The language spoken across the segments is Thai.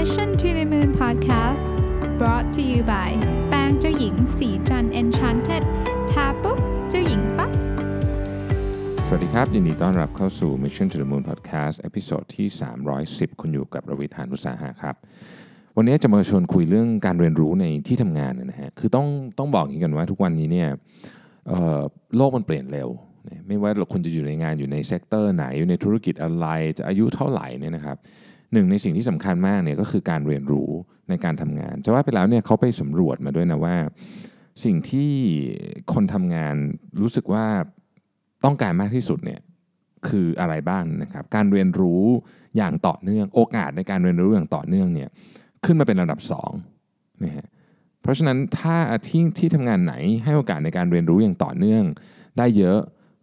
Mission to the Moon Podcast brought to you by แปรงเจ้าหญิงศรีจันทร์ Enchanted ทาปุ๊บเจ้าหญิงปั๊บสวัสดีครับ ยินดีต้อนรับเข้าสู่ Mission to the Moon Podcast episode ที่ 310 คุณอยู่กับรวิศ หาญอุตสาหะครับ วันนี้จะมาชวนคุยเรื่องการเรียนรู้ในที่ทำงานนะฮะ คือต้องต้องบอกอย่างนี้กันว่าทุกวันนี้เนี่ยโลกมันเปลี่ยนเร็ว ไม่ว่าคุณจะอยู่ในงานอยู่ใน sector ไหนอยู่ในธุรกิจอะไรจะอายุเท่าไหร่เนี่ยนะครับ หนึ่งในสิ่งที่สำคัญมากเนี่ยก็คือการเรียนรู้ในการทำงานจะว่าไปแล้วเนี่ยเขาไปสำรวจมาด้วยนะว่า สิ่งที่คนทำงานรู้สึกว่าต้องการมากที่สุดเนี่ยคืออะไรบ้างนะครับการเรียนรู้อย่างต่อเนื่องโอกาสในการเรียนรู้อย่างต่อเนื่องเนี่ยขึ้นมาเป็นระดับ2นะฮะเพราะฉะนั้นถ้าที่ที่ทำงานไหนให้โอกาสในการเรียนรู้อย่างต่อเนื่อง ได้เยอะ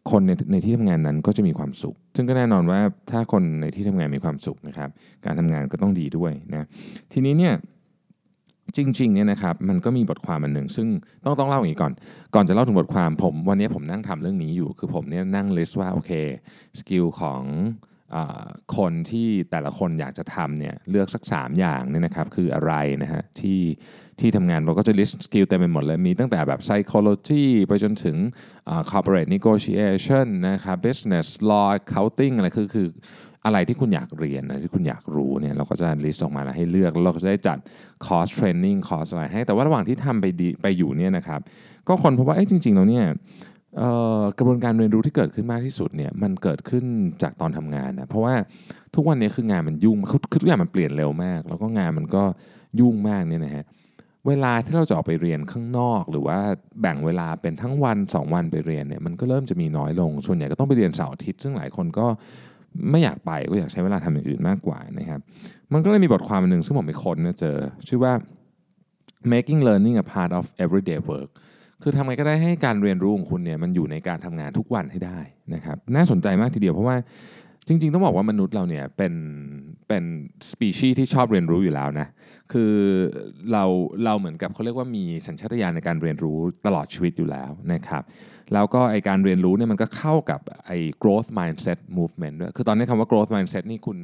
คนในในที่ทำงานนั้นก็จะมีความสุข ซึ่งก็แน่นอนว่าถ้าคนในที่ทำงานมีความสุขนะครับ การทำงานก็ต้องดีด้วยนะทีนี้เนี่ยจริงๆเนี่ยนะครับมันก็มีบทความอันหนึ่งซึ่งต้องต้องเล่าอย่างนี้ก่อน ก่อนจะเล่าถึงบทความผม วันนี้ผมนั่งทำเรื่องนี้อยู่ คือผมเนี่ยนั่ง list ว่าโอเค skill ของ คนที่แต่ละคนอยากจะทำเนี่ยเลือกสัก 3 อย่างเนี่ยนะครับคืออะไรนะฮะที่ที่ทำงานเราก็จะ list skill เต็มไปหมดเลย มีตั้งแต่แบบ psychology ไปจนถึง corporate negotiation นะครับ business law accounting อะไรคือคืออะไรที่คุณอยากเรียนอะไรที่คุณอยากรู้เนี่ยเราก็จะ list ออกมาแล้วให้เลือกเราก็จะได้จัดคอร์ส training คอร์สอะไรให้ แต่ว่าระหว่างที่ทำไปดีไปอยู่เนี่ยนะครับก็ค้นพบว่าเอ้จริงๆแล้วเนี่ย กระบวนการเรียนรู้ที่เกิดขึ้นมากที่สุดเนี่ยมันเกิดขึ้นจากตอนทำงานนะเพราะว่าทุกวันนี้คืองานมันยุ่งคือทุกอย่างมันเปลี่ยนเร็วมาก แล้วก็งานมันก็ยุ่งมากเนี่ยนะฮะเวลาที่เราจะออกไปเรียนข้างนอก หรือว่าแบ่งเวลาเป็นทั้งวัน 2 วันไปเรียนเนี่ยมันก็เริ่มจะมีน้อยลง ส่วนใหญ่ก็ต้องไปเรียนเสาร์อาทิตย์ซึ่งหลายคนก็ไม่อยากไปก็อยากใช้เวลาทำอย่างอื่นมากกว่านะครับมันก็เลยมีบทความหนึ่งซึ่งผมไปค้นนะเจอชื่อว่า making learning a part of everyday work คือทำไงก็ได้ให้การเรียนรู้ของคุณเนี่ยมันอยู่ในการทำงานทุกวันให้ได้นะครับ น่าสนใจมากทีเดียวเพราะว่าจริง ๆ ต้องบอกว่ามนุษย์เราเนี่ยเป็นเป็นสปีชีส์ที่ชอบเรียนรู้อยู่แล้วนะคือเราเราเหมือนกับเขาเรียกว่ามีสัญชาตญาณในการเรียนรู้ตลอดชีวิตอยู่แล้วนะครับแล้วก็ไอการเรียนรู้เนี่ยมันก็เข้ากับไอ growth mindset movement ด้วยคือตอนนี้คำว่า growth mindset นี่คุณ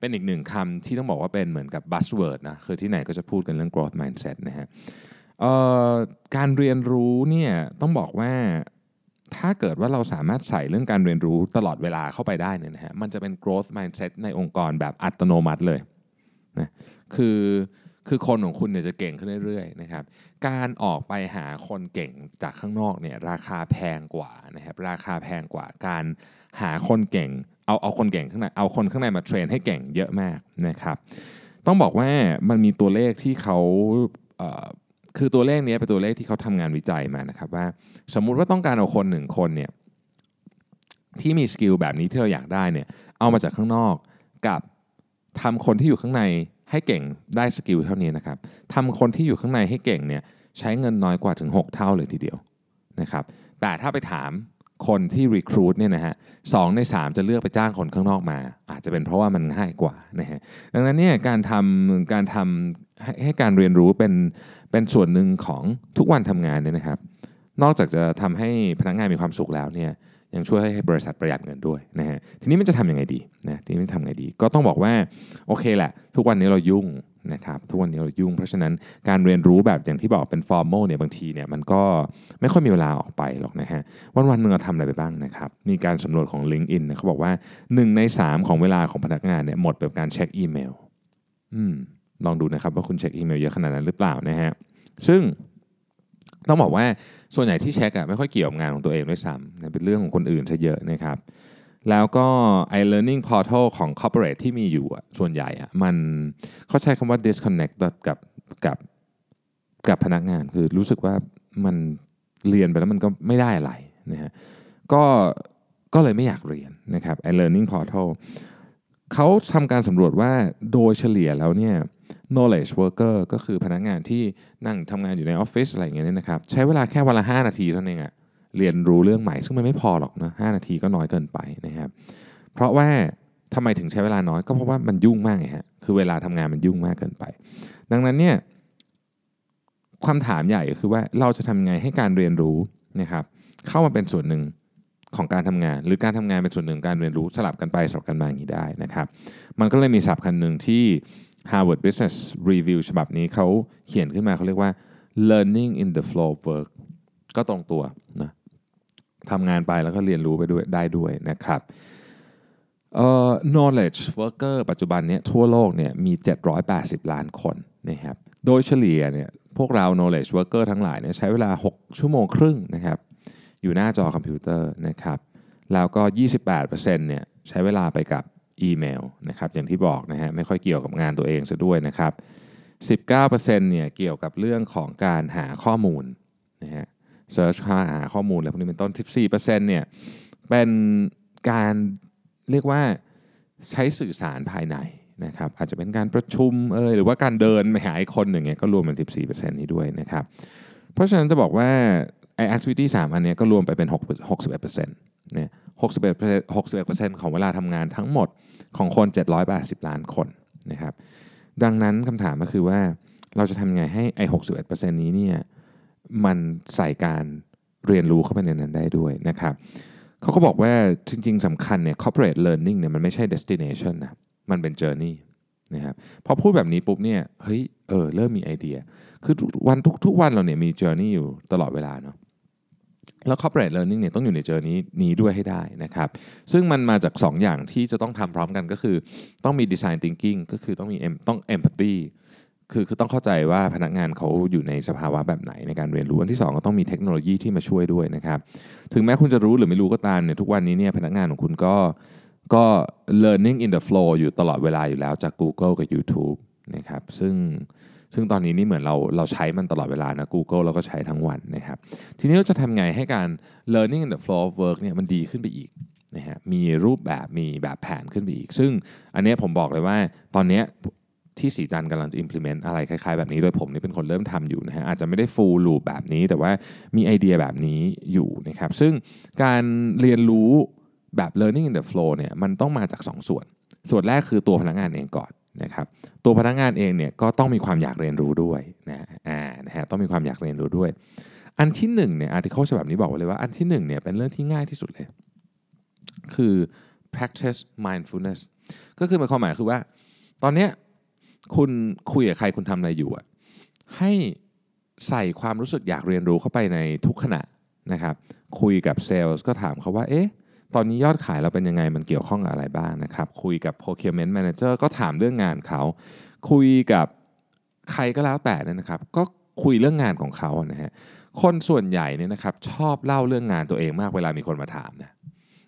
เป็นอีกหนึ่งคำที่ต้องบอกว่าเป็นเหมือนกับ buzzword นะคือที่ไหนก็จะพูดกันเรื่อง growth mindset นะฮะ การเรียนรู้เนี่ยต้องบอกว่าถ้าเกิดว่าเราสามารถใส่เรื่องการเรียนรู้ตลอดเวลาเข้าไปได้เนี่ยนะฮะมันจะเป็น growth mindset ในองค์กรแบบอัตโนมัติเลยนะคือคือคนของคุณเนี่ยจะเก่งขึ้นเรื่อยๆนะครับการออกไปหาคนเก่งจากข้างนอกเนี่ยราคาแพงกว่านะครับราคาแพงกว่าการหาคนเก่งเอาเอาคนเก่งข้างในเอาคนข้างในมาเทรนให้เก่งเยอะมากนะครับต้องบอกว่ามันมีตัวเลขที่เขาเอ่อ คือตัวเลขนี้เป็นตัวเลขที่เขาทำงานวิจัยมานะครับว่า สมมุติว่าต้องการเอาคนหนึ่งคนเนี่ยที่มีสกิลแบบนี้ที่เราอยากได้เนี่ยเอามาจากข้างนอกกับทำคนที่อยู่ข้างในให้เก่งได้ skill เท่านี้นะครับทำคนที่อยู่ข้างในให้เก่งเนี่ยใช้เงินน้อยกว่าถึง 6 เท่าเลยทีเดียวนะครับแต่ถ้าไปถาม คนที่ recruit เนี่ยนะฮะสองใน 3 จะเลือกไปจ้างคนข้างนอกมา อาจจะเป็นเพราะว่ามันง่ายกว่านะฮะดังนั้นเนี่ยการทำการทำให้ให้การเรียนรู้เป็นเป็นส่วนหนึ่งของทุกวันทำงานเนี่ยนะครับ นอกจากจะทำให้พนักงานมีความสุขแล้วเนี่ย ยังช่วยให้บริษัทประหยัดเงินด้วยนะฮะทีนี้มันจะทำยังไงดีนะทีนี้มันทำไงดี ก็ต้องบอกว่าโอเคแหละ ทุกวันนี้เรายุ่งนะครับทุกวันนี้เรายุ่ง เพราะฉะนั้นการเรียนรู้แบบอย่างที่บอกเป็น formal เนี่ยบางทีเนี่ยมันก็ไม่ค่อยมีเวลาออกไปหรอกนะฮะวันวันหนึงเราทำอะไรไปบ้างนะครับ มีการสำรวจของ LinkedIn นะเขาบอกว่า 1 ใน 3 ของเวลาของพนักงานเนี่ยหมดไปกับการเช็คอีเมลอืมลองดูนะครับว่าคุณเช็คอีเมลเยอะขนาดนั้นหรือเปล่านะฮะซึ่ง ต้องบอกว่าส่วนใหญ่ที่เช็คอะไม่ค่อยเกี่ยวกับงานของตัวเองด้วยซ้ำเป็นเรื่องของคนอื่นซะเยอะนะครับ แล้วก็ไอ้ learning portal ของ corporate ที่มีอยู่ส่วนใหญ่อะมันเขาใช้คำว่า disconnect กับกับกับพนักงานคือรู้สึกว่ามันเรียนไปแล้วมันก็ไม่ได้อะไรนะฮะก็ก็เลยไม่อยากเรียนนะครับไอ้ learning portal เขาทำการสำรวจว่าโดยเฉลี่ยแล้วเนี่ย knowledge worker ก็คือพนักงานที่นั่งทำงานอยู่ในออฟฟิศอะไรอย่างเงี้ยเนี่ยนะครับใช้เวลาแค่วันละ 5 นาทีเท่านั้นเองอะเรียนรู้เรื่องใหม่ซึ่งมันไม่พอหรอกนะหนาทีก็น้อยเกินไปนะครับเพราะว่าทำไมถึงใช้เวลาน้อยก็เพราะว่ามันยุ่งมากไงฮะคือเวลาทำงานมันยุ่งมากเกินไป ดังนั้นเนี่ยความถามใหญ่ก็คือว่าเราจะทำไงให้การเรียนรู้นะครับเข้ามาเป็นส่วนหนึ่งของการทำงาน หรือการทำงานเป็นส่วนหนึ่งการเรียนรู้สลับกันไปสลับกันมาอย่างนี้ได้นะครับ มันก็เลยมีศัพท์คันหนึ่งที่ Harvard Business Review ฉบับนี้เขาเขียนขึ้นมาเขาเรียกว่า learning in the flow of work ก็ตรงตัวนะทำงานไปแล้วก็เรียนรู้ไปด้วยได้ด้วยนะครับเอ่อ knowledge worker ปัจจุบันเนี้ยทั่วโลกเนี่ยมี 780 ล้านคนนะครับโดยเฉลี่ยเนี่ยพวกเรา knowledge worker ทั้งหลายเนี่ยใช้เวลา 6 ชั่วโมงครึ่งนะครับอยู่หน้าจอคอมพิวเตอร์นะครับแล้วก็ 28%เนี่ยใช้เวลาไปกับ อีเมลนะครับอย่างที่บอกนะฮะไม่ค่อยเกี่ยวกับงานตัวเองซะด้วยนะครับ 19%เนี่ยเกี่ยวกับเรื่องของการหาข้อมูลนะฮะ search หาหาข้อมูลอะไรพวกนี้เป็นต้น 14%เนี่ยเป็นการเรียกว่าใช้สื่อสารภายในนะครับอาจจะเป็นการประชุมเอยหรือว่าการเดินไปหาอีกคนหนึ่งเนี่ยก็รวมเป็น 14%นี้ด้วยนะครับ เพราะฉะนั้นจะบอกว่าไอ activity 3อันเนี้ยก็รวมไปเป็น 6 61%เนี่ย 61% 61%ของเวลาทำงานทั้งหมดของคน 780 ล้านคนนะครับ ดังนั้นคำถามก็คือว่าเราจะทำยังไงให้ไอ้61%นี้เนี่ยมันใส่การเรียนรู้เข้าไปในนั้นได้ด้วยนะครับเขาก็บอกว่าจริง ๆสำคัญเนี่ย corporate learning เนี่ยมันไม่ใช่ destination นะมันเป็น journey นะครับพอพูดแบบนี้ปุ๊บเนี่ยเฮ้ยเออเริ่มมีไอเดีย คือทุกวันทุกทุกวันเราเนี่ยมี journey อยู่ตลอดเวลาเนาะ แล้ว corporate learning เนี่ยต้องอยู่ใน journey นี้ด้วยให้ได้นะครับ ซึ่งมันมาจาก2อย่างที่จะต้องทำพร้อมกันก็คือ ต้องมี design thinking ก็คือต้องมี em- ต้อง empathy คือคือต้องเข้าใจว่าพนักงานเขาอยู่ในสภาวะแบบไหนในการเรียนรู้อันที่ 2 ก็ต้องมีเทคโนโลยีที่มาช่วยด้วยนะครับ ถึงแม้คุณจะรู้หรือไม่รู้ก็ตามเนี่ยทุกวันนี้เนี่ยพนักงานของคุณก็ก็ learning in the flow อยู่ตลอดเวลาอยู่แล้วจาก Google กับ YouTube นะครับซึ่ง ซึ่งตอนนี้นี่เหมือนเราเราใช้มันตลอดเวลานะ Google เราก็ใช้ทั้งวันนะครับ ทีนี้เราจะทำไงให้การ learning in the flow of work เนี่ยมันดีขึ้นไปอีกนะฮะมีรูปแบบมีแบบแผนขึ้นไปอีก ซึ่งอันนี้ผมบอกเลยว่าตอนนี้ที่สีจันกำลังจะ implement อะไรคล้ายๆ แบบนี้ โดยผมนี่เป็นคนเริ่มทำอยู่นะฮะอาจจะไม่ได้ full loop แบบนี้ แต่ว่ามีไอเดียแบบนี้อยู่นะครับ ซึ่งการเรียนรู้แบบ learning in the flow เนี่ยมันต้องมาจาก 2ส่วน ส่วนแรกคือตัวพนักงานเองก่อน นะครับตัวพนักงานเองเนี่ยก็ต้องมีความอยากเรียนรู้ด้วยนะอ่านะฮะต้องมีความอยากเรียนรู้ด้วย อันที่หนึ่งเนี่ยอาร์ติเคิลฉบับนี้บอกไว้เลยว่าอันที่หนึ่งเนี่ยเป็นเรื่องที่ง่ายที่สุดเลย คือ practice mindfulness ก็คือหมายความหมายคือว่า ตอนเนี้ยคุณคุยกับใครคุณทำอะไรอยู่อะให้ใส่ความรู้สึกอยากเรียนรู้เข้าไปในทุกขณะนะครับ คุยกับเซลล์ก็ถามเขาว่าเอ๊ะ ตอนนี้ยอดขายเราเป็นยังไงมันเกี่ยวข้องกับอะไรบ้างนะครับ คุยกับ procurement manager ก็ถามเรื่องงานเขา คุยกับใครก็แล้วแต่นะครับ ก็คุยเรื่องงานของเขานะฮะคนส่วนใหญ่เนี่ยนะครับชอบเล่าเรื่องงานตัวเองมากเวลามีคนมาถามนะ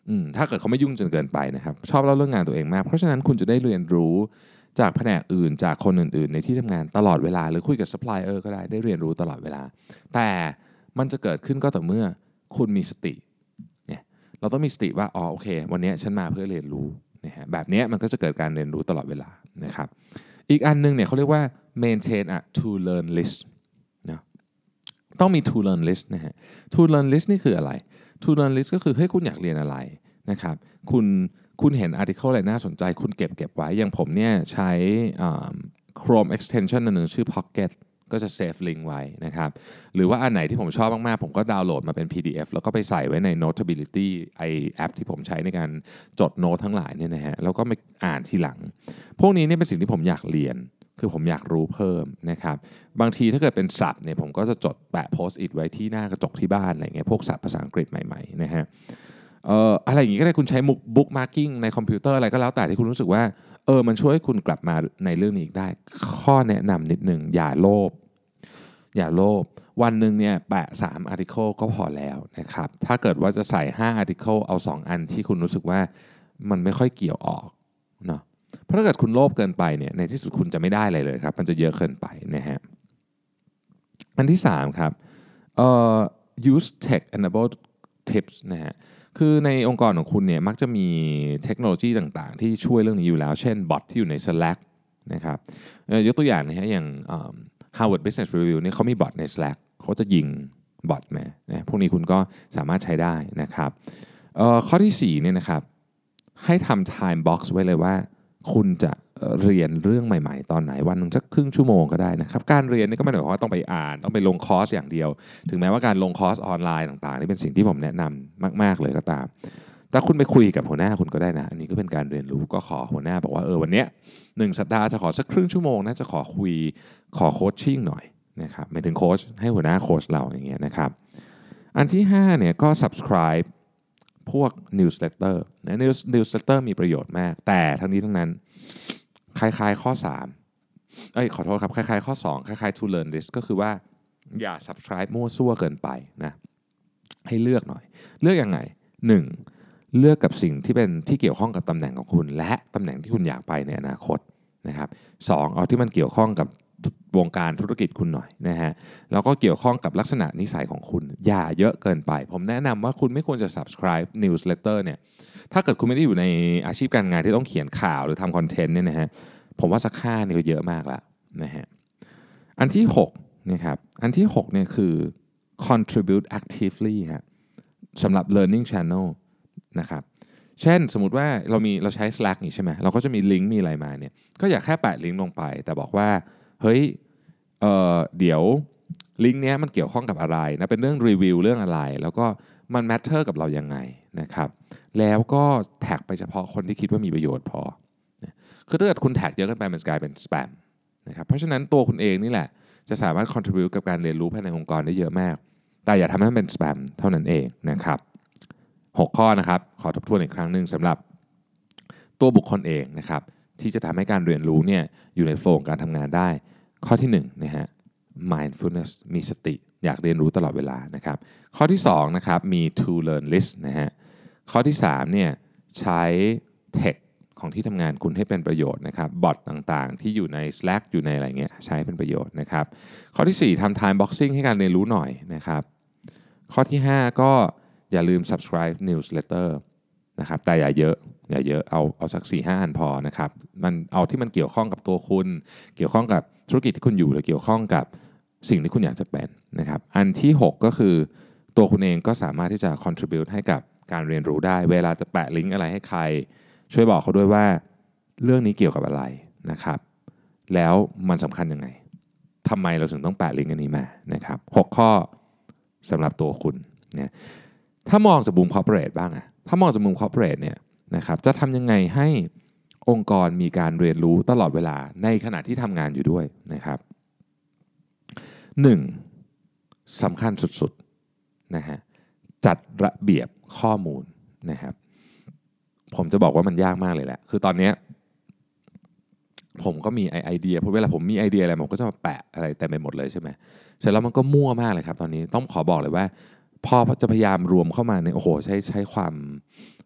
อืมถ้าเกิดเขาไม่ยุ่งจนเกินไปนะครับ ชอบเล่าเรื่องงานตัวเองมาก เพราะฉะนั้นคุณจะได้เรียนรู้จากแผนกอื่นจากคนอื่น ๆ ในที่ทำงานตลอดเวลา หรือคุยกับซัพพลายเออร์ก็ได้ได้เรียนรู้ตลอดเวลา แต่มันจะเกิดขึ้นก็ต่อเมื่อคุณมีสติ เราต้องมีสติว่าอ๋อโอเค วันนี้ฉันมาเพื่อเรียนรู้นะฮะแบบนี้มันก็จะเกิดการเรียนรู้ตลอดเวลานะครับอีกอันหนึงเนี่ยเขาเรียกว่า maintain a to learn list นะต้องมี to learn list นะฮะ to learn list นี่คืออะไร to learn list ก็คือเฮ้ยคุณอยากเรียนอะไรนะครับคุณคุณเห็น article อะไรน่าสนใจ คุณเก็บเก็บไว้อย่างผมเนี่ยใช้ Chrome extension อันหนึ่งชื่อ Pocket ก็จะ save link ไว้นะครับ หรือว่าอันไหนที่ผมชอบมาก ๆ ผมก็ดาวน์โหลดมาเป็น PDF แล้วก็ไปใส่ไว้ใน Notability ไอแอปที่ผมใช้ในการจดโน้ตทั้งหลายเนี่ยนะฮะแล้วก็มาอ่านทีหลัง พวกนี้เนี่ยเป็นสิ่งที่ผมอยากเรียน คือผมอยากรู้เพิ่มนะครับ บางทีถ้าเกิดเป็นศัพท์เนี่ยผมก็จะจดแปะโพสต์อิทไว้ที่หน้ากระจกที่บ้านอะไรเงี้ยพวกศัพท์ภาษาอังกฤษใหม่ ๆ นะฮะ อ่ออะไรอย่างงี้ก็ได้คุณใช้พวก bookmarking ในคอมพิวเตอร์อะไรก็แล้วแต่ที่คุณรู้สึกว่า เออมันช่วยให้คุณกลับมาในเรื่องนี้อีกได้ ข้อแนะนำนิดหนึ่งอย่าโลภอย่าโลภวันหนึ่งเนี่ยแปะ3 article ก็พอแล้วนะครับถ้าเกิดว่าจะใส่ 5 article เอา 2 อันที่คุณรู้สึกว่ามันไม่ค่อยเกี่ยวออกเนาะเพราะถ้าเกิดคุณโลภเกินไปเนี่ยในที่สุดคุณจะไม่ได้อะไรเลยครับ มันจะเยอะเกินไปนะฮะอันที่ 3 ครับเอ่อ use tech enabled tips นะฮะ คือในองค์กรของคุณเนี่ยมักจะมีเทคโนโลยีต่างๆ ที่ช่วยเรื่องนี้อยู่แล้ว เช่นบอทที่อยู่ใน Slack นะครับยกตัวอย่างนะฮะอย่าง Harvard Business Review เนี่ยเขามีบอทใน Slack เขาจะยิงบอทมานะพวกนี้คุณก็สามารถใช้ได้นะครับข้อที่4เนี่ยนะครับให้ทำ time box ไว้เลยว่า คุณจะเรียนเรื่องใหม่ ๆ ตอนไหนวันหนึ่งสักครึ่งชั่วโมงก็ได้นะครับ การเรียนนี่ก็ไม่ได้หมายความว่าต้องไปอ่าน ต้องไปลงคอร์สอย่างเดียว ถึงแม้ว่าการลงคอร์สออนไลน์ต่างๆนี่เป็นสิ่งที่ผมแนะนำมาก ๆเลยก็ตาม แต่คุณไปคุยกับหัวหน้าคุณก็ได้นะ อันนี้ก็เป็นการเรียนรู้ก็ขอหัวหน้าบอกว่าเออวันเนี้ยหนึ่งสัปดาห์จะขอสักครึ่งชั่วโมงนะจะขอคุยขอ coaching หน่อยนะครับหมายถึงโคชให้หัวหน้าโคชเราอย่างเงี้ยนะครับอันที่5เนี่ยก็ subscribe พวก newsletter นะ news newsletter มีประโยชน์มาก แต่ทั้งนี้ทั้งนั้น คล้ายๆข้อ 3 เอ้ยขอโทษครับ คล้ายๆข้อ 2 คล้ายๆ to learn list ก็คือว่าอย่า subscribe มั่วซั่วเกินไปนะให้เลือกหน่อย เลือกยังไง 1. เลือกกับสิ่งที่เป็นที่เกี่ยวข้องกับตำแหน่งของคุณ และตำแหน่งที่คุณอยากไปในอนาคตนะครับสองเอาที่มันเกี่ยวข้องกับ วงการธุรกิจคุณหน่อยนะฮะแล้วก็เกี่ยวข้องกับลักษณะนิสัยของคุณ อย่าเยอะเกินไป ผมแนะนำว่าคุณไม่ควรจะ subscribe newsletter เนี่ยถ้าเกิดคุณไม่ได้อยู่ในอาชีพการงานที่ต้องเขียนข่าวหรือทำคอนเทนต์เนี่ยนะฮะผมว่าสักค่านี่ก็เยอะมากล้วนะฮะอันที่6นะครับอันที่6เนี่ยคือ contribute actively ฮะสำหรับ learning channel นะครับเช่นสมมติว่าเรามีเราใช้ Slack นี่ใช่ไหมเราก็จะมีลิงก์มีอะไรมาเนี่ยก็อยากแค่แปะลิงก์ลงไป แต่บอกว่า เฮ้ยเเดี๋ยวลิงก์เนี้ยมันเกี่ยวข้องกับอะไรนะเป็นเรื่องรีวิวเรื่องอะไร แล้วก็มัน matter กับเรายังไงนะครับแล้วก็แท็กไปเฉพาะคนที่คิดว่ามีประโยชน์พอ คือถ้าเกิดคุณแท็กเยอะเกินไปมันกลายเป็นสแปมนะครับเพราะฉะนั้นตัวคุณเองนี่แหละ จะสามารถ contribute กับการเรียนรู้ภายในองค์กรได้เยอะมาก แต่อย่าทำให้มันเป็นสแปมเท่านั้นเองนะครับ6ข้อนะครับ ขอทบทวนอีกครั้งหนึ่งสำหรับตัวบุคคลเองนะครับ ที่จะทำให้การเรียนรู้เนี่ยอยู่ใน flow การทำงานได้ ข้อที่1นะฮะ mindfulness มีสติ อยากเรียนรู้ตลอดเวลานะครับ ข้อที่2นะครับมี to learn list นะฮะ ข้อที่3เนี่ยใช้ tech ของที่ทำงานคุณให้เป็นประโยชน์นะครับ บอทต่างๆ ที่อยู่ใน Slack อยู่ในอะไรเงี้ยใช้เป็นประโยชน์นะครับ ข้อที่ 4ทำ time boxing ให้การเรียนรู้หน่อยนะครับ ข้อที่ 5 ก็อย่าลืม subscribe newsletter นะครับแต่อย่าเยอะ อย่าเยอะเอาเอาสัก4ี่ห้าอันพอนะครับมันเอาที่มันเกี่ยวข้องกับตัวคุณ เกี่ยวข้องกับธุรกิจที่คุณอยู่หรือเกี่ยวข้องกับสิ่งที่คุณอยากจะเป็นนะครับอันที่ 6 ก็คือ ตัวคุณเองก็สามารถที่จะ contribute ให้กับการเรียนรู้ได้ เวลาจะแปะลิงก์อะไรให้ใคร ช่วยบอกเขาด้วยว่าเรื่องนี้เกี่ยวกับอะไรนะครับ แล้วมันสำคัญยังไงทำไมเราถึงต้องแปะลิงก์อันนี้มานะครับ6ข้อสำหรับตัวคุณเนี่ยถ้ามองจากมุม corporate บ้างอะถ้ามองจากมุม corporate เนี่ย นะครับจะทำยังไงให้องค์กรมีการเรียนรู้ตลอดเวลาในขณะที่ทำงานอยู่ด้วยนะครับหนึ่งสำคัญสุดๆนะฮะจัดระเบียบข้อมูลนะครับ ผมจะบอกว่ามันยากมากเลยแหละคือตอนนี้ผมก็มีไอเดียพราะเวลาผมมีไอเดียอะไรผมก็จะมาแปะอะไรแต่ไปหมดเลยใช่ไหมเสร็จแล้วมันก็มั่วมากเลยครับตอนนี้ต้องขอบอกเลยว่า พอจะพยายามรวมเข้ามาในโอ้โหใช้ใช้ความ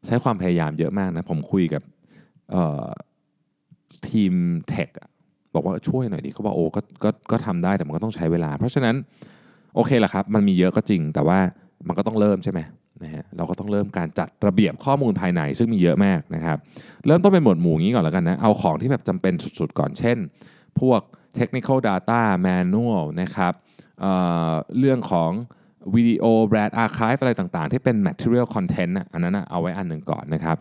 ใช้ความพยายามเยอะมากนะ ผมคุยกับทีมเทคบอกว่าช่วยหน่อยดิเขาบอกโอ้ก็ก็ก็ทำได้แต่มันก็ต้องใช้เวลา เพราะฉะนั้นโอเคแหละครับ มันมีเยอะก็จริง แต่ว่ามันก็ต้องเริ่มใช่ไหมนะฮะเราก็ต้องเริ่มการจัดระเบียบข้อมูลภายในซึ่งมีเยอะมากนะครับ เริ่มต้นเป็นหมวดหมู่งี้ก่อนแล้วกันนะ เอาของที่แบบจำเป็นสุดๆก่อนเช่น พวก technical data manual นะครับเเรื่องของ วิดีโอแบรนด์อาร์คีฟอะไรต่างๆ ที่เป็น material content อันนั้นเอาไว้อันหนึ่งก่อนนะครับ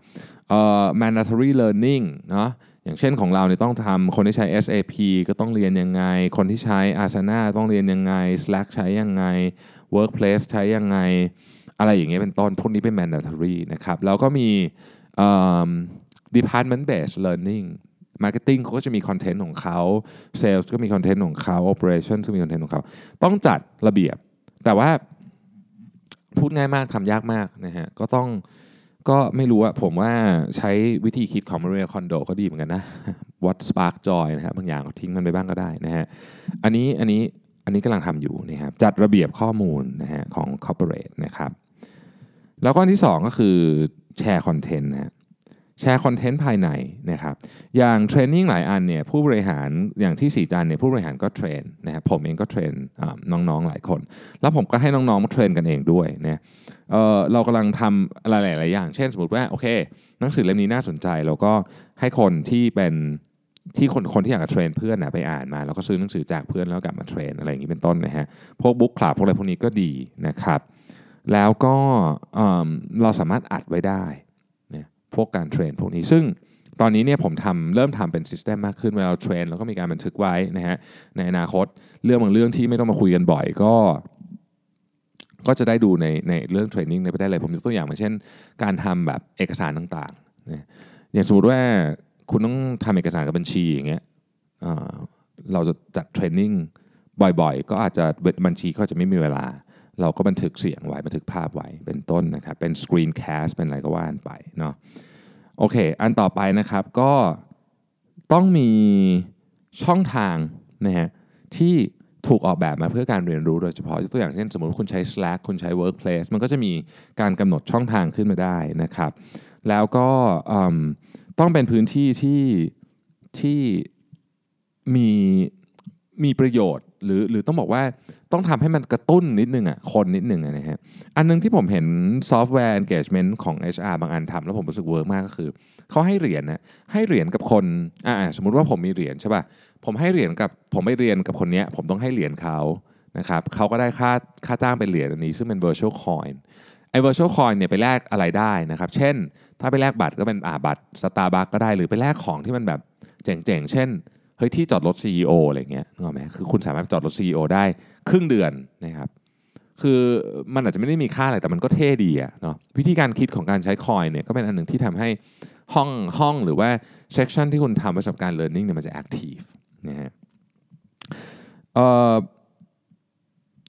mandatory learning เนาะอย่างเช่นของเราเนี่ยต้องทำคนที่ใช้ SAP ก็ต้องเรียนยังไง คนที่ใช้ Asana ต้องเรียนยังไง Slack ใช้ยังไง Workplace ใช้ยังไง อะไรอย่างเงี้ยเป็นต้นพวกนี้เป็น mandatory นะครับแล้วก็มี department based learning Marketing เขาก็จะมีคอนเทนต์ของเขา Sales ก็มีคอนเทนต์ของเขา Operation ก็มีคอนเทนต์ของเขา ต้องจัดระเบียบ แต่ว่าพูดง่ายมากทำยากมากนะฮะก็ต้องก็ไม่รู้อะผมว่าใช้วิธีคิดของมาเรียคอนโดก็ดีเหมือนกันนะ What Spark Joy นะครับบางอย่างทิ้งมันไปบ้างก็ได้นะฮะอันนี้อันนี้อันนี้กำลังทำอยู่นะครับจัดระเบียบข้อมูลนะฮะของ corporate นะครับแล้วก็อันที่ 2 ก็คือแชร์ content นะ แชร์ content ภายในนะครับอย่าง training หลายอันเนี่ยผู้บริหารอย่างที่ศรีจันทร์เนี่ยผู้บริหารก็ train นะครับผมเองก็ train น้องๆหลายคน แล้วผมก็ให้น้องๆมา train กันเองด้วยเนอะเรากำลังทำอะไรหลายๆอย่าง เช่นสมมติว่าโอเคหนังสือเล่มนี้น่าสนใจเราก็ให้คนที่เป็นที่คนคนที่อยากจะ train เพื่อนนะไปอ่านมา แล้วก็ซื้อหนังสือจากเพื่อนแล้วกลับมา train อะไรอย่างนี้เป็นต้นนะฮะพวก book club พวกอะไรพวกนี้ก็ดีนะครับแล้วก็เราสามารถอัดไว้ได้ พวกการ train พวกนี้ ซึ่งตอนนี้เนี่ยผมทำเริ่มทำเป็น system มากขึ้นเวลาเรา train แล้วก็มีการบันทึกไว้นะฮะในอนาคตเรื่องบางเรื่องที่ไม่ต้องมาคุยกันบ่อยก็ก็จะได้ดูในในเรื่อง training ไปได้เลยผมยกตัวอย่างมาเช่น การทำแบบเอกสารต่างๆนะอย่างสมมติว่าคุณต้องทำเอกสารกับบัญชีอย่างเงี้ยเอ่อเราจะจัด training บ่อยๆ ก็อาจจะบัญชีก็จะไม่มีเวลา เราก็บันทึกเสียงไว้บันทึกภาพไว้เป็นต้นนะครับ เป็น screencast เป็นอะไรก็ว่ากันไปเนาะโอเค อันต่อไปนะครับก็ต้องมีช่องทางนะฮะที่ถูกออกแบบมาเพื่อการเรียนรู้โดยเฉพาะยกตัวอย่างเช่นสมมติว่าคุณใช้ Slack คุณใช้ Workplace มันก็จะมีการกำหนดช่องทางขึ้นมาได้นะครับ แล้วก็ต้องเป็นพื้นที่ที่ที่มีมีประโยชน์ หรือหรือต้องบอกว่า ต้องทำให้มันกระตุ้นนิดนึงอะคนนิดนึงอะนะฮะอันนึงที่ผมเห็นซอฟต์แวร์ engagement ของ HR บางอันทำแล้วผมรู้สึก work มากก็คือ เขาให้เหรียญนะให้เหรียญกับคนอ่าสมมุติว่าผมมีเหรียญใช่ป่ะผมให้เหรียญกับผมไปเรียนกับคนเนี้ยผมต้องให้เหรียญเขานะครับเขาก็ได้ค่าค่าจ้างเป็นเหรียญอันนี้ ซึ่งเป็น virtual coin ไอ้ virtual coin เนี่ยไปแลกอะไรได้นะครับ เช่น ถ้าไปแลกบัตรก็เป็นอ่าบัตรสตาร์บัคก็ได้ หรือไปแลกของที่มันแบบเจ๋งๆ เช่น เฮ้ยที่จอดรถ CEO อะไรเงี้ยนึกออกไหมคือคุณสามารถจอดรถ CEO ได้ครึ่งเดือนนะครับคือมันอาจจะไม่ได้มีค่าอะไรแต่มันก็เท่ดีอะเนาะวิธีการคิดของการใช้คอยเนี่ยก็เป็นอันหนึ่งที่ทำให้ห้องห้องหรือว่าเซสชันที่คุณทำประสบการณ์ learning เนี่ยมันจะ active นะฮะ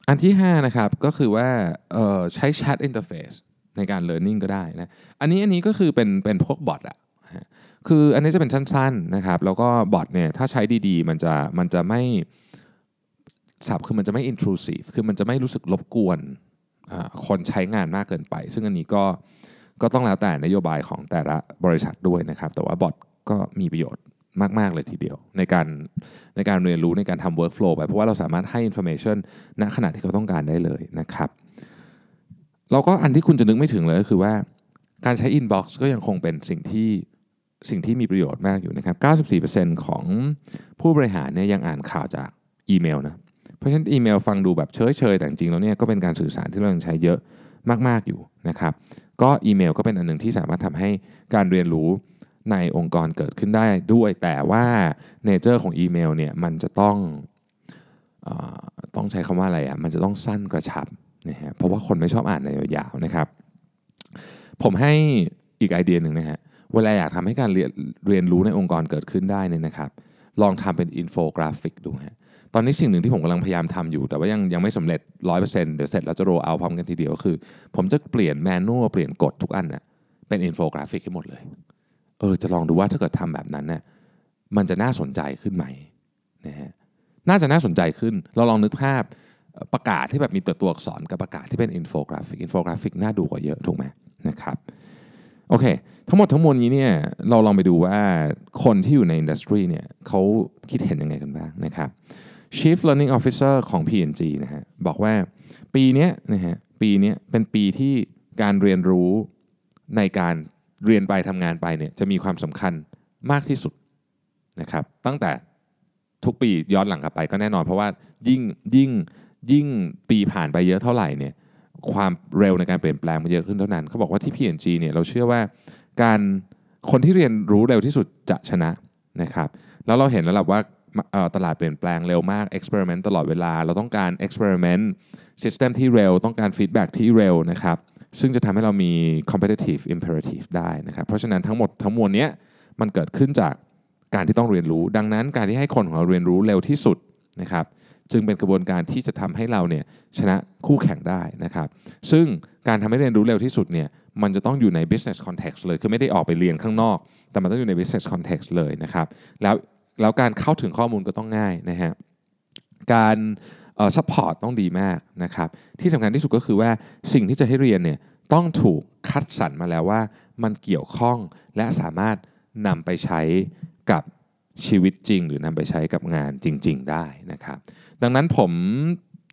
อันที่ 5 นะครับก็คือว่าใช้ chat interface ในการ learning ก็ได้นะอันนี้อันนี้ก็คือเป็นเป็นพวกบอทอะ คืออันนี้จะเป็นสั้นๆนะครับ แล้วก็บอทเนี่ยถ้าใช้ดีๆ มันจะมันจะไม่สับคือมันจะไม่ intrusive คือมันจะไม่รู้สึกรบกวนคนใช้งานมากเกินไป ซึ่งอันนี้ก็ก็ต้องแล้วแต่นโยบายของแต่ละบริษัทด้วยนะครับ แต่ว่าบอทก็มีประโยชน์มาก ๆ เลยทีเดียว ในการในการเรียนรู้ในการทำ workflow ไปเพราะว่าเราสามารถให้ information ณขณะที่เขาต้องการได้เลยนะครับแล้วก็อันที่คุณจะนึกไม่ถึงเลยก็คือว่าการใช้ inbox ก็ยังคงเป็นสิ่งที่ สิ่งที่มีประโยชน์มากอยู่นะครับ 94%ของผู้บริหารเนี่ยยังอ่านข่าวจากอีเมลนะ เพราะฉะนั้นอีเมลฟังดูแบบเฉยๆ แต่จริงๆแล้วเนี่ยก็เป็นการสื่อสารที่เรายังใช้เยอะมากๆอยู่นะครับ ก็อีเมลก็เป็นอันหนึ่งที่สามารถทำให้การเรียนรู้ในองค์กรเกิดขึ้นได้ด้วย แต่ว่า nature ของอีเมลเนี่ยมันจะต้องอต้องใช้คำว่าอะไรอะ มันจะต้องสั้นกระชับนะฮะ เพราะว่าคนไม่ชอบอ่านในยาวๆนะครับ ผมให้อีกไอเดียหนึ่งนะฮะ เวลาอยากทำให้การเรียนเรียนรู้ในองค์กรเกิดขึ้นได้เนี่ยนะครับ ลองทำเป็นอินโฟกราฟิกดูฮะตอนนี้สิ่งหนึ่งที่ผมกำลังพยายามทำอยู่ แต่ว่ายังยังไม่สำเร็จ 100%เดี๋ยวเสร็จเราจะ roll out พร้อมกันทีเดียวคือ ผมจะเปลี่ยน manual เปลี่ยนกฎทุกอันน่ะเป็นอินโฟกราฟิกให้หมดเลย เออจะลองดูว่าถ้าเกิดทำแบบนั้นเนี่ยมันจะน่าสนใจขึ้นไหมนะฮะน่าจะน่าสนใจขึ้น เราลองนึกภาพประกาศที่แบบมีตัวตัวอักษรกับประกาศที่เป็นอินโฟกราฟิกอินโฟกราฟิกน่าดูกว่าเยอะถูกไหมนะครับ โอเค ทั้งหมดทั้งมวลนี้เนี่ยเราลองไปดูว่าคนที่อยู่ใน industry เนี่ยเขาคิดเห็นยังไงกันบ้างนะครับ Chief Learning Officer ของ P&G นะฮะบอกว่าปีนี้นะฮะปีนี้เป็นปีที่การเรียนรู้ในการเรียนไปทำงานไปเนี่ยจะมีความสำคัญมากที่สุดนะครับตั้งแต่ทุกปีย้อนหลังกลับไปก็แน่นอน เพราะว่ายิ่งยิ่งยิ่งปีผ่านไปเยอะเท่าไหร่เนี่ย ความเร็วในการเปลี่ยนแปลงมันเยอะขึ้นเท่านั้น เขาบอกว่าที่ P&G เนี่ยเราเชื่อว่าการคนที่เรียนรู้เร็วที่สุดจะชนะนะครับแล้วเราเห็นแล้วแหละว่าตลาดเปลี่ยนแปลงเร็วมาก experiment ตลอดเวลา เราต้องการ experiment system ที่เร็ว ต้องการ feedback ที่เร็วนะครับ ซึ่งจะทำให้เรามี competitive imperative ได้นะครับ เพราะฉะนั้นทั้งหมดทั้งมวลเนี้ยมันเกิดขึ้นจากการที่ต้องเรียนรู้ ดังนั้นการที่ให้คนของเราเรียนรู้เร็วที่สุดนะครับ จึงเป็นกระบวนการที่จะทำให้เราเนี่ยชนะคู่แข่งได้นะครับ ซึ่งการทำให้เรียนรู้เร็วที่สุดเนี่ยมันจะต้องอยู่ใน business context เลย คือไม่ได้ออกไปเรียนข้างนอก แต่มันต้องอยู่ใน business context เลยนะครับ แล้วแล้วการเข้าถึงข้อมูลก็ต้องง่ายนะฮะ การเอ่อ support ต้องดีมากนะครับ ที่สำคัญที่สุดก็คือว่าสิ่งที่จะให้เรียนเนี่ยต้องถูกคัดสรรมาแล้วว่ามันเกี่ยวข้องและสามารถนำไปใช้กับ ชีวิตจริง หรือนำไปใช้กับงานจริง ๆ ได้นะครับ ดังนั้นผม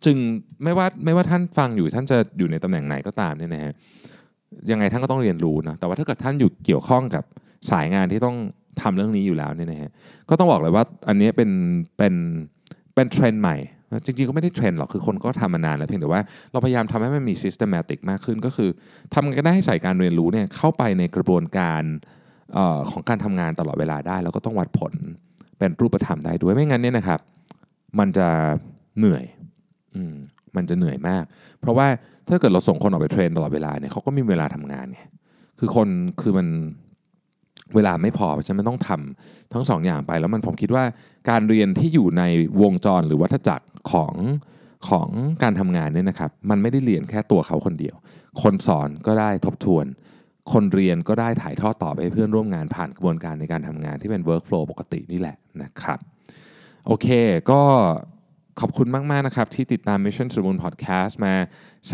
จึงไม่ว่าไม่ว่าท่านฟังอยู่ท่านจะอยู่ในตำแหน่งไหนก็ตามเนี่ยนะฮะยังไงท่านก็ต้องเรียนรู้นะแต่ว่าถ้าเกิดท่านอยู่เกี่ยวข้องกับสายงานที่ต้องทำเรื่องนี้อยู่แล้วเนี่ยนะฮะก็ต้องบอกเลยว่าอันนี้เป็นเป็นเป็นเทรนด์ใหม่ จริงๆก็ไม่ได้เทรนด์หรอกคือคนก็ทำมานานแล้วเพียงแต่ว่าเราพยายามทำให้มันมี systematic มากขึ้นก็คือทำกันได้ให้ใส่การเรียนรู้เนี่ยเข้าไปในกระบวนการ ออของการทำงานตลอดเวลาได้ แล้วก็ต้องวัดผลเป็นรูปธรรมได้ด้วยไม่งั้นเนี่ยนะครับ มันจะเหนื่อยอมมันจะเหนื่อยมาก เพราะว่าถ้าเกิดเราส่งคนออกไปเทรนตลอดเวลาเนี่ยเขาก็มีเวลาทำงานไงคือคนคือมันเวลาไม่พอฉันมันต้องทำทั้งสองอย่างไป แล้วมันผมคิดว่าการเรียนที่อยู่ในวงจรหรือวัฏจักรของของการทำงานเนี่ยนะครับ มันไม่ได้เรียนแค่ตัวเขาคนเดียว คนสอนก็ได้ทบทวน คนเรียนก็ได้ถ่ายทอดต่อไปเพื่อนร่วมงานผ่านกระบวนการในการทำงานที่เป็น workflow ปกตินี่แหละนะครับโอเค ก็ขอบคุณมาก ๆ นะครับ ที่ติดตาม Mission to the Moon Podcast มา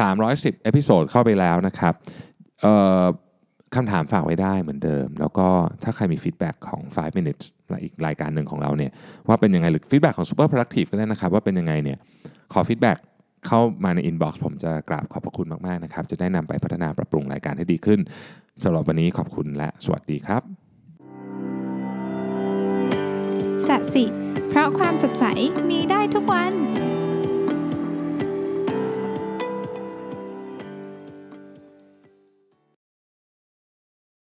310 episode เข้าไปแล้วนะครับคำถามฝากไว้ได้เหมือนเดิม แล้วก็ถ้าใครมี feedback ของ 5 minutes อีกรายการหนึ่งของเราเนี่ยว่าเป็นยังไงหรือฟีดแบ็กของ Super Productive ก็ได้นะครับ ว่าเป็นยังไงเนี่ยขอ feedback เข้ามาใน inbox ผมจะกราบขอบพระคุณมาก ๆ นะครับ จะได้นำไปพัฒนาปรับปรุงรายการให้ดีขึ้น สำหรับวันนี้ขอบคุณและสวัสดีครับสัสิ เพราะความสดใสมีได้ทุกวัน